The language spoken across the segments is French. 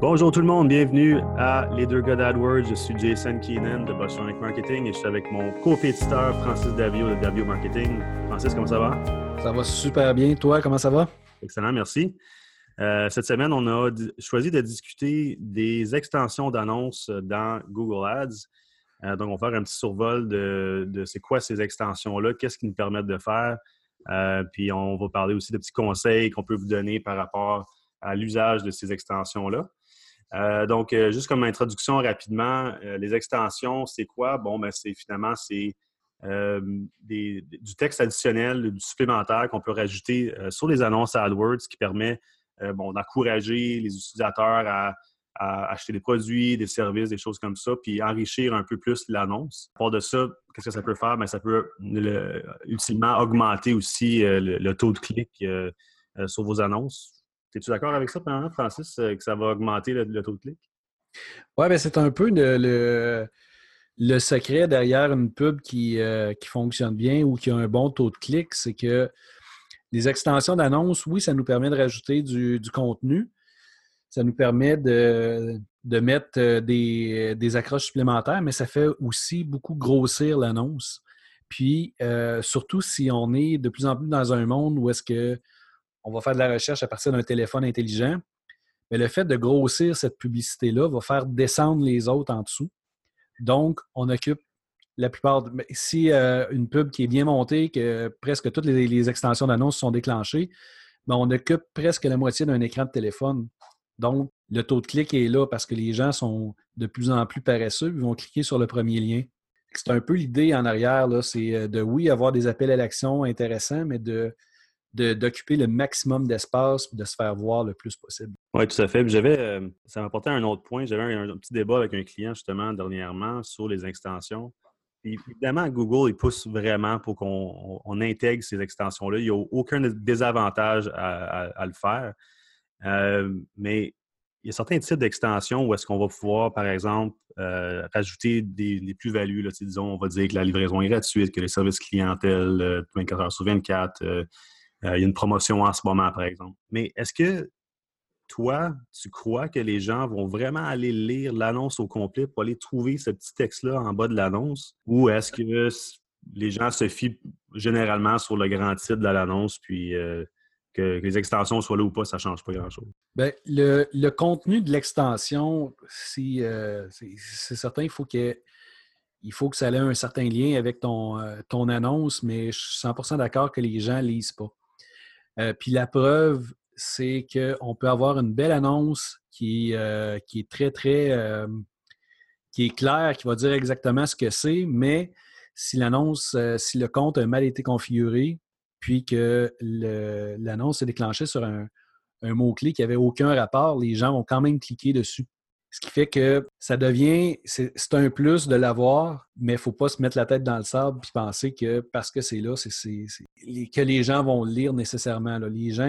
Bonjour tout le monde, bienvenue à Les Deux Gars d'AdWords. Je suis Jason Keenan de Boston Marketing et je suis avec mon compétiteur Francis Davio de Davio Marketing. Francis, comment ça va? Ça va super bien. Toi, comment ça va? Excellent, merci. Euh, cette semaine, on a choisi de discuter des extensions d'annonces dans Google Ads. Euh, donc, on va faire un petit survol de, de c'est quoi ces extensions-là, qu'est-ce qu'ils nous permettent de faire. Euh, puis, on va parler aussi de petits conseils qu'on peut vous donner par rapport à l'usage de ces extensions-là. Euh, donc, euh, juste comme introduction rapidement, euh, les extensions, c'est quoi? Bon, ben, c'est finalement, c'est du texte additionnel, du supplémentaire qu'on peut rajouter sur les annonces AdWords qui permet bon, d'encourager les utilisateurs à, acheter des produits, des services, des choses comme ça, puis enrichir un peu plus l'annonce. À part de ça, qu'est-ce que ça peut faire? Bien, ça peut ultimement augmenter aussi le, taux de clic sur vos annonces es-tu d'accord avec ça, Francis, euh, que ça va augmenter le, taux de clic? Oui, bien, c'est un peu le, le, secret derrière une pub qui, euh, qui, fonctionne bien ou qui a un bon taux de clic, c'est que les extensions d'annonces, oui, ça nous permet de rajouter du, contenu. Ça nous permet de, mettre euh, des, des, accroches supplémentaires, mais ça fait aussi beaucoup grossir l'annonce. Puis, surtout si on est de plus en plus dans un monde où est-ce que on va faire de la recherche à partir d'un téléphone intelligent. Mais le fait de grossir cette publicité-là va faire descendre les autres en dessous. Donc, on occupe la plupart. Si euh, une pub qui est bien montée, que presque toutes les, extensions d'annonces sont déclenchées, ben, on occupe presque la moitié d'un écran de téléphone. Donc, le taux de clic est là parce que les gens sont de plus en plus paresseux. Ils vont cliquer sur le premier lien. C'est un peu l'idée en arrière, c'est euh, de oui, avoir des appels à l'action intéressants, mais de d'occuper le maximum d'espace de se faire voir le plus possible. Oui, tout à fait. J'avais, euh, ça m'apportait un autre point. J'avais un, petit débat avec un client justement dernièrement sur les extensions. évidemment, Google, il pousse vraiment pour qu'on intègre ces extensions-là. Il n'y a aucun désavantage à, le faire. Euh, mais il y a certains types d'extensions où est-ce qu'on va pouvoir, par exemple, euh, rajouter des, plus-values. Disons, on va dire que la livraison est gratuite, que les services clientèle 24 heures sur 24, euh, il y a une promotion en ce moment, par exemple. Mais est-ce que toi, tu crois que les gens vont vraiment aller lire l'annonce au complet pour aller trouver ce petit texte-là en bas de l'annonce? Ou est-ce que les gens se fient généralement sur le grand titre de l'annonce, puis euh, que, les extensions soient là ou pas, ça ne change pas grand-chose? Bien, le, contenu de l'extension, euh, c'est certain, il faut que il faut que ça ait un certain lien avec ton, ton annonce, mais je suis 100% d'accord que les gens ne lisent pas. Euh, puis la preuve, c'est qu'on peut avoir une belle annonce qui, euh, est très, très. Euh, qui est claire, qui va dire exactement ce que c'est, mais si l'annonce, si le compte a mal été configuré, puis que l'annonce est déclenchée sur un, un mot-clé qui n'avait aucun rapport, les gens vont quand même cliquer dessus. Ce qui fait que ça devient, c'est un plus de l'avoir, mais il ne faut pas se mettre la tête dans le sable et penser que parce que c'est là, que les gens vont le lire nécessairement. Les gens,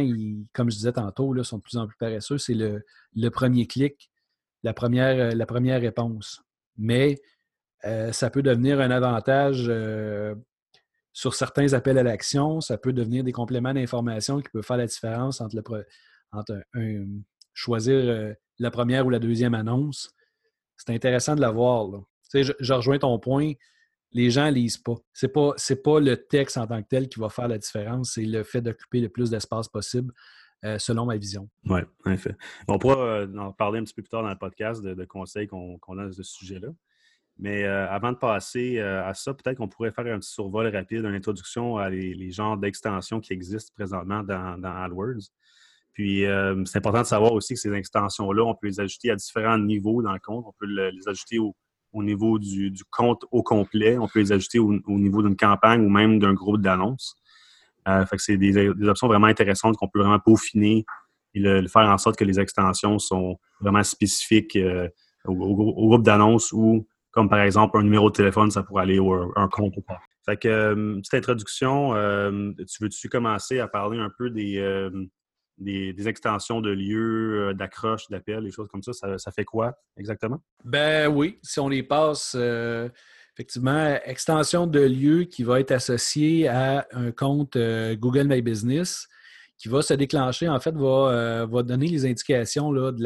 comme je disais tantôt, là, sont de plus en plus paresseux. C'est le, premier clic, la première, la première réponse. Mais euh, ça peut devenir un avantage euh, sur certains appels à l'action. Ça peut devenir des compléments d'information qui peuvent faire la différence entre, le, entre un, choisir euh, la première ou la deuxième annonce. C'est intéressant de la voir. Je, je, rejoins ton point. Les gens lisent pas. Ce n'est pas, pas le texte en tant que tel qui va faire la différence, c'est le fait d'occuper le plus d'espace possible. Euh, selon ma vision. Oui, en effet. On pourra euh, en parler un petit peu plus tard dans le podcast de, conseils qu'on a à ce sujet-là. Mais avant de passer à ça, peut-être qu'on pourrait faire un petit survol rapide, une introduction à les, genres d'extensions qui existent présentement dans AdWords. Puis, euh, c'est important de savoir aussi que ces extensions-là, on peut les ajouter à différents niveaux dans le compte. On peut les ajouter au, niveau du, compte au complet. On peut les ajouter au, niveau d'une campagne ou même d'un groupe d'annonces. Euh, fait que c'est des, options vraiment intéressantes qu'on peut vraiment peaufiner et le, faire en sorte que les extensions sont vraiment spécifiques euh, au, groupe d'annonces ou, comme par exemple, un numéro de téléphone, ça pourrait aller au un compte ou pas. Fait que, petite introduction, tu veux-tu commencer à parler un peu des, des, extensions de lieux, euh, d'accroches, d'appels, des choses comme ça, ça, fait quoi exactement? Ben oui, si on les passe, euh, effectivement, extension de lieu qui va être associée à un compte euh, Google My Business qui va se déclencher, en fait, va, va donner les indications là, de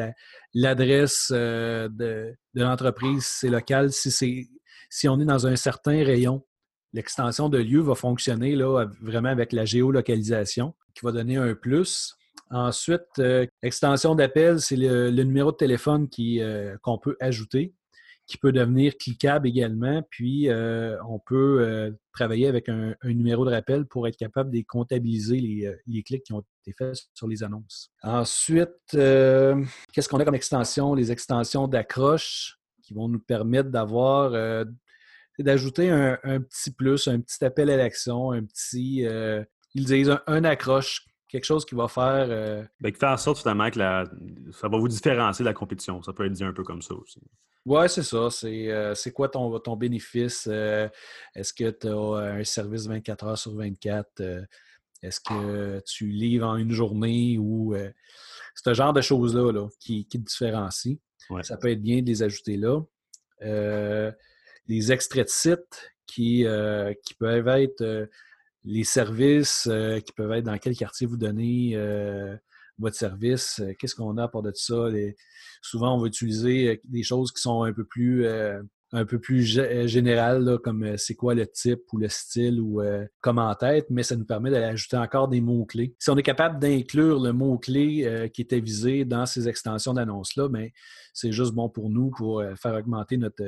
l'adresse de, de l'entreprise, si c'est local, si, si on est dans un certain rayon l'extension de lieu va fonctionner là, vraiment avec la géolocalisation, qui va donner un plus. Ensuite, euh, extension d'appel, c'est le, numéro de téléphone euh, qu'on peut ajouter, qui peut devenir cliquable également. Puis, euh, on peut travailler avec un, numéro de rappel pour être capable de comptabiliser les, les, clics qui ont été faits sur les annonces. Ensuite, qu'est-ce qu'on a comme extension? Les extensions d'accroche qui vont nous permettre d'avoir d'ajouter un, petit plus, un petit appel à l'action, un petit, ils disent un, accroche, quelque chose qui va faire. Euh... Ben, qui fait en sorte finalement que ça va vous différencier de la compétition. Ça peut être dit un peu comme ça aussi. Oui, c'est ça. C'est euh, quoi ton, ton bénéfice? Euh, est-ce que tu as un service 24 heures sur 24? Est-ce que tu livres en une journée ou ce genre de choses-là là, qui, qui te différencient? Ça peut être bien de les ajouter là les extraits de sites qui, qui peuvent être les services, euh, qui peuvent être dans quel quartier vous donnez votre service, qu'est-ce qu'on a à part de ça. souvent, on va utiliser des choses qui sont un peu plus un peu plus générales, comme c'est quoi le type ou le style ou comme en tête, mais ça nous permet d'ajouter encore des mots-clés. Si on est capable d'inclure le mot-clé qui était visé dans ces extensions d'annonces-là, ben, c'est juste bon pour nous pour faire augmenter notre,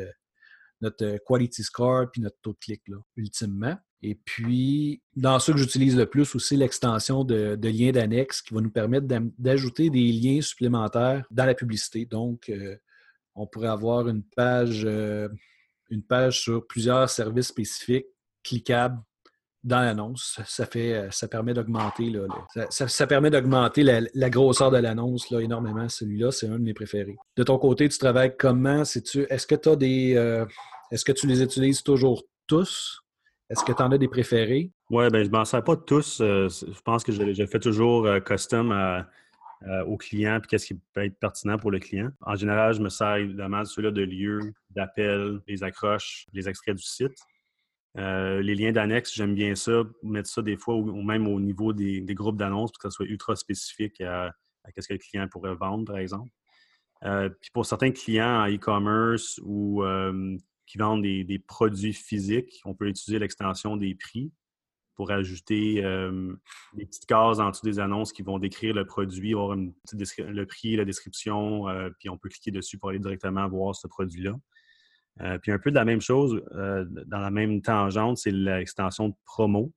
notre euh, quality score puis notre taux de clic, là, ultimement. Et puis, dans ce que j'utilise le plus aussi, l'extension de, liens d'annexe qui va nous permettre d'ajouter des liens supplémentaires dans la publicité. Donc, euh, on pourrait avoir une page, euh, une page sur plusieurs services spécifiques cliquables dans l'annonce. Ça fait, euh, ça permet d'augmenter ça, permet d'augmenter la, grosseur de l'annonce énormément. Celui-là, c'est un de mes préférés. De ton côté, tu travailles comment? est-ce que tu as des. Est-ce que tu les utilises toujours tous? Est-ce que tu en as des préférés? Oui, ben je ne m'en sers pas tous. Euh, je pense que je, fais toujours custom au client puis qu'est-ce qui peut être pertinent pour le client. En général, je me sers évidemment de ceux-là de lieux, d'appels, les accroches, les extraits du site. Euh, les liens d'annexe, j'aime bien ça, mettre ça des fois ou, même au niveau des, groupes d'annonces pour que ça soit ultra spécifique à, ce que le client pourrait vendre, par exemple. Euh, puis pour certains clients en e-commerce ou euh, qui vendent des, produits physiques, on peut utiliser l'extension des prix pour ajouter des petites cases en dessous des annonces qui vont décrire le produit, avoir le prix, la description, puis on peut cliquer dessus pour aller directement voir ce produit-là. Euh, puis un peu de la même chose, euh, dans la même tangente, c'est l'extension de promo,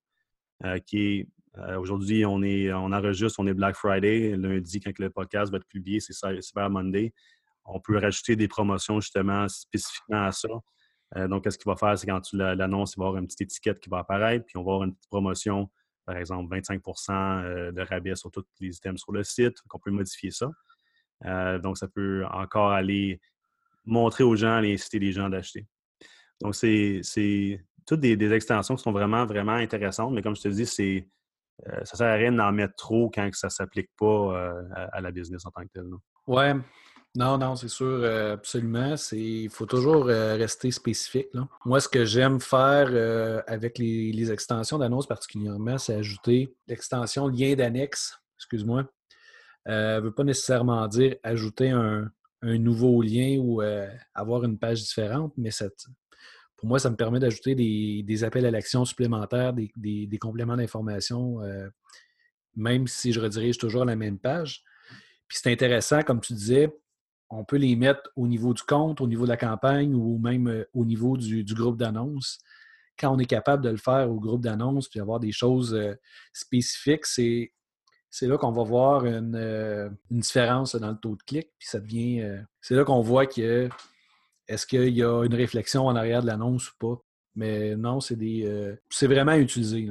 euh, qui est aujourd'hui, on on enregistre, on est Black Friday, lundi, quand le podcast va être publié, c'est Cyber Monday. On peut rajouter des promotions justement spécifiquement à ça. Donc, qu'est-ce qu'il va faire, c'est quand tu l'annonces, il va y avoir une petite étiquette qui va apparaître, puis on va avoir une petite promotion, par exemple 25% de rabais sur tous les items sur le site, qu'on peut modifier ça. donc, ça peut encore aller montrer aux gens, aller inciter les gens d'acheter. Donc, c'est toutes des, extensions qui sont vraiment, vraiment intéressantes, mais comme je te dis, c'est euh, ça sert à rien d'en mettre trop quand ça ne s'applique pas euh, à, la business en tant que tel. Oui, non, non, c'est sûr, euh, absolument. Il faut toujours rester spécifique. Moi, ce que j'aime faire avec les, extensions d'annonces particulièrement, c'est ajouter l'extension lien d'annexe, excuse-moi. ne veut pas nécessairement dire ajouter un, nouveau lien ou euh, avoir une page différente, mais pour moi, ça me permet d'ajouter des, appels à l'action supplémentaires, des, compléments d'information, euh, même si je redirige toujours la même page. Puis c'est intéressant, comme tu disais, on peut les mettre au niveau du compte, au niveau de la campagne ou même euh, au niveau du, groupe d'annonces. Quand on est capable de le faire au groupe d'annonces puis avoir des choses spécifiques, c'est c'est là qu'on va voir euh, une, différence dans le taux de clic. Puis ça devient. Euh, c'est là qu'on voit que est-ce qu'il y a une réflexion en arrière de l'annonce ou pas. Mais non, c'est des. Euh, c'est vraiment utilisé.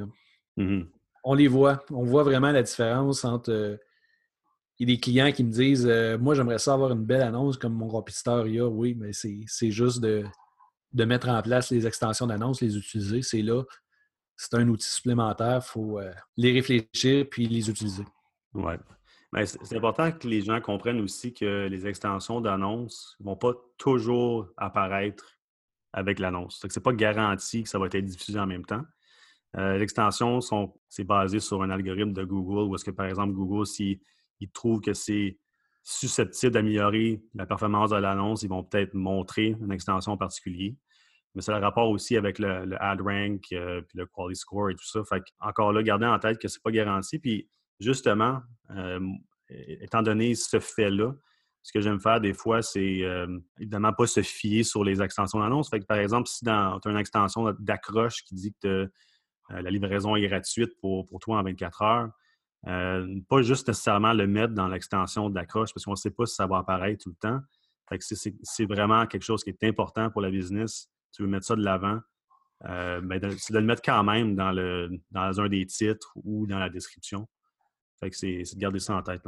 Mmh On les voit. On voit vraiment la différence entre. Il y a des clients qui me disent Moi, j'aimerais ça avoir une belle annonce comme mon compétiteur y a. Oui, mais c'est juste de, de mettre en place les extensions d'annonce, les utiliser. C'est là c'est un outil supplémentaire. Il faut euh, les réfléchir puis les utiliser. Oui. c'est important que les gens comprennent aussi que les extensions d'annonces ne vont pas toujours apparaître avec l'annonce. Ce n'est pas garanti que ça va être diffusé en même temps. L'extension, c'est basé sur un algorithme de Google où est-ce que, par exemple, Google, s'il trouve que c'est susceptible d'améliorer la performance de l'annonce, ils vont peut-être montrer une extension en particulier. Mais a le rapport aussi avec le, ad rank, euh, puis le quality score et tout ça. Fait encore là, gardez en tête que ce n'est pas garanti. Puis justement, euh, étant donné ce fait-là, ce que j'aime faire des fois, c'est euh, évidemment pas se fier sur les extensions d'annonce. Par exemple, si tu as une extension d'accroche qui dit que la livraison est gratuite pour, pour toi en 24 heures, euh, pas juste nécessairement le mettre dans l'extension d'accroche parce qu'on ne sait pas si ça va apparaître tout le temps. c'est vraiment quelque chose qui est important pour la business. Tu veux mettre ça de l'avant. Euh, ben, c'est de le mettre quand même dans, le, dans un des titres ou dans la description. C'est de garder ça en tête.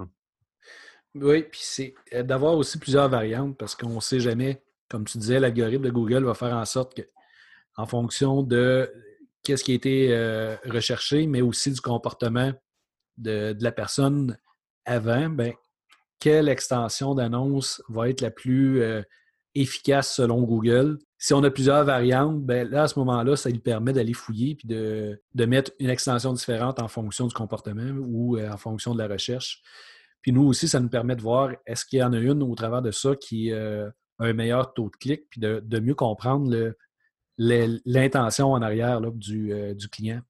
Oui, puis c'est euh, d'avoir aussi plusieurs variantes parce qu'on ne sait jamais, comme tu disais, l'algorithme de Google va faire en sorte que, en fonction de qu'est-ce qui a été recherché, mais aussi du comportement de, la personne avant, ben, quelle extension d'annonce va être la plus euh, efficace selon Google? Si on a plusieurs variantes, ben, là, à ce moment-là, ça lui permet d'aller fouiller et de, mettre une extension différente en fonction du comportement ou euh, en fonction de la recherche. Puis nous aussi, ça nous permet de voir est-ce qu'il y en a une au travers de ça qui euh, a un meilleur taux de clic, puis de, mieux comprendre l'intention en arrière du, du client?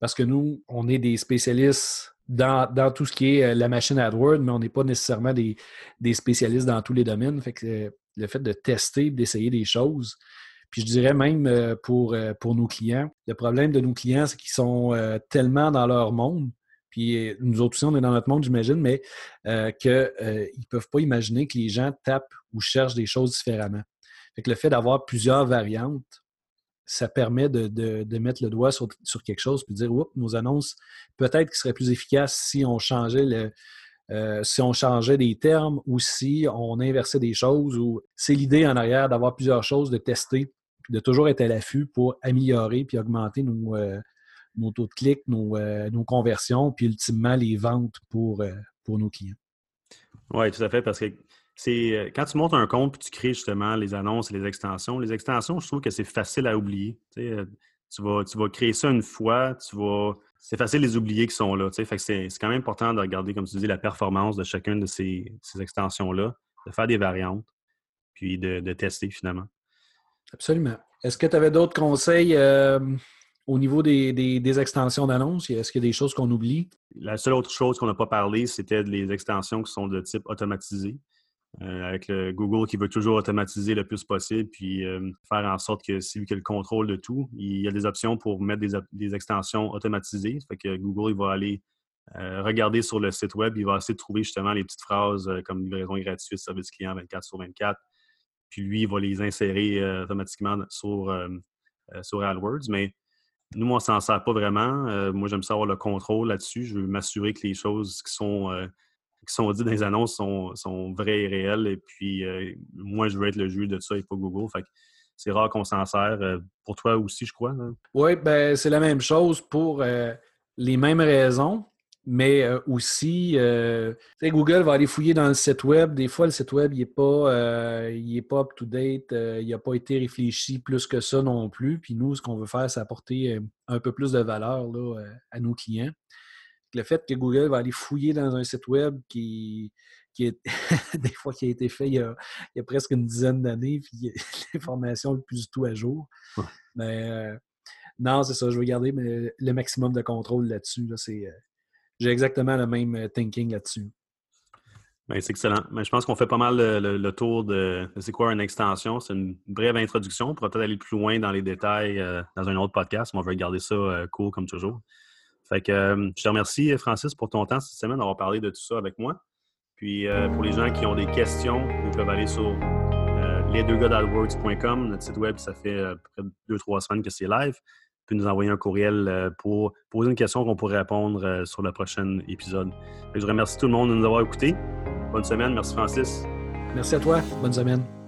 Parce que nous, on est des spécialistes dans, tout ce qui est euh, la machine AdWords, mais on n'est pas nécessairement des, spécialistes dans tous les domaines. Euh, le fait de tester, d'essayer des choses. Puis je dirais même euh, pour, nos clients, le problème de nos clients, c'est qu'ils sont tellement dans leur monde, puis nous autres aussi, on est dans notre monde, j'imagine, mais qu'ils ne peuvent pas imaginer que les gens tapent ou cherchent des choses différemment. Le fait d'avoir plusieurs variantes ça permet de, mettre le doigt sur, quelque chose puis de dire Oups, nos annonces, peut-être qu'ils seraient plus efficaces si on changeait le, euh, si on changeait des termes ou si on inversait des choses. ou C'est l'idée en arrière d'avoir plusieurs choses, de tester, de toujours être à l'affût pour améliorer puis augmenter nos, euh, nos taux de clic, nos, euh, nos, conversions, puis ultimement les ventes pour, pour nos clients. Oui, tout à fait, parce que c'est euh, quand tu montes un compte et tu crées justement les annonces et les extensions, les extensions, je trouve que c'est facile à oublier. Euh, tu, vas, tu vas créer ça une fois, tu vas. C'est facile de les oublier qui sont là. Fait que c'est, quand même important de regarder, comme tu dis, la performance de chacune de ces, extensions-là, de faire des variantes, puis de, tester finalement. Absolument. Est-ce que tu avais d'autres conseils euh, au niveau des, des extensions d'annonces? Est-ce qu'il y a des choses qu'on oublie? La seule autre chose qu'on n'a pas parlé, c'était les extensions qui sont de type automatisé. Euh, avec le Google qui veut toujours automatiser le plus possible, puis euh, faire en sorte que c'est lui qui a le contrôle de tout. Il y a des options pour mettre des, extensions automatisées. Fait que Google il va aller euh, regarder sur le site web, il va essayer de trouver justement les petites phrases comme livraison gratuite, service client 24 sur 24. Puis lui, il va les insérer automatiquement sur, sur AdWords. Mais nous, on ne s'en sert pas vraiment. moi, j'aime savoir le contrôle là-dessus. Je veux m'assurer que les choses qui sont qui sont dit dans les annonces sont, sont vrais et réels. Et puis, euh, moi, je veux être le juge de ça et pas Google. Fait c'est rare qu'on s'en sert. Euh, pour toi aussi, je crois. Hein? Oui, ben, c'est la même chose pour euh, les mêmes raisons. Mais aussi, Google va aller fouiller dans le site web. Des fois, le site web, il n'est pas, pas up-to-date. il n'a pas été réfléchi plus que ça non plus. Puis nous, ce qu'on veut faire, c'est apporter un peu plus de valeur là, à nos clients le fait que Google va aller fouiller dans un site web qui, qui est des fois qui a été fait il y a, presque une dizaine d'années, puis l'information n'est plus du tout à jour. Mais euh, non, c'est ça, je veux garder le maximum de contrôle là-dessus. Euh, j'ai exactement le même euh, thinking là-dessus. Ben, c'est excellent. Mais ben, je pense qu'on fait pas mal le, tour de, c'est quoi une extension. C'est une brève introduction. On pourra peut-être aller plus loin dans les détails dans un autre podcast, mais on va garder ça court comme toujours. Fait que euh, je te remercie, Francis, pour ton temps cette semaine d'avoir parlé de tout ça avec moi. Puis euh, pour les gens qui ont des questions, ils peuvent aller sur euh, notre site web, ça fait peu près deux, trois semaines que c'est live. Puis nous envoyer un courriel pour poser une question qu'on pourrait répondre sur le prochain épisode. je remercie tout le monde de nous avoir écoutés. Bonne semaine. Merci, Francis. Merci à toi. Bonne semaine.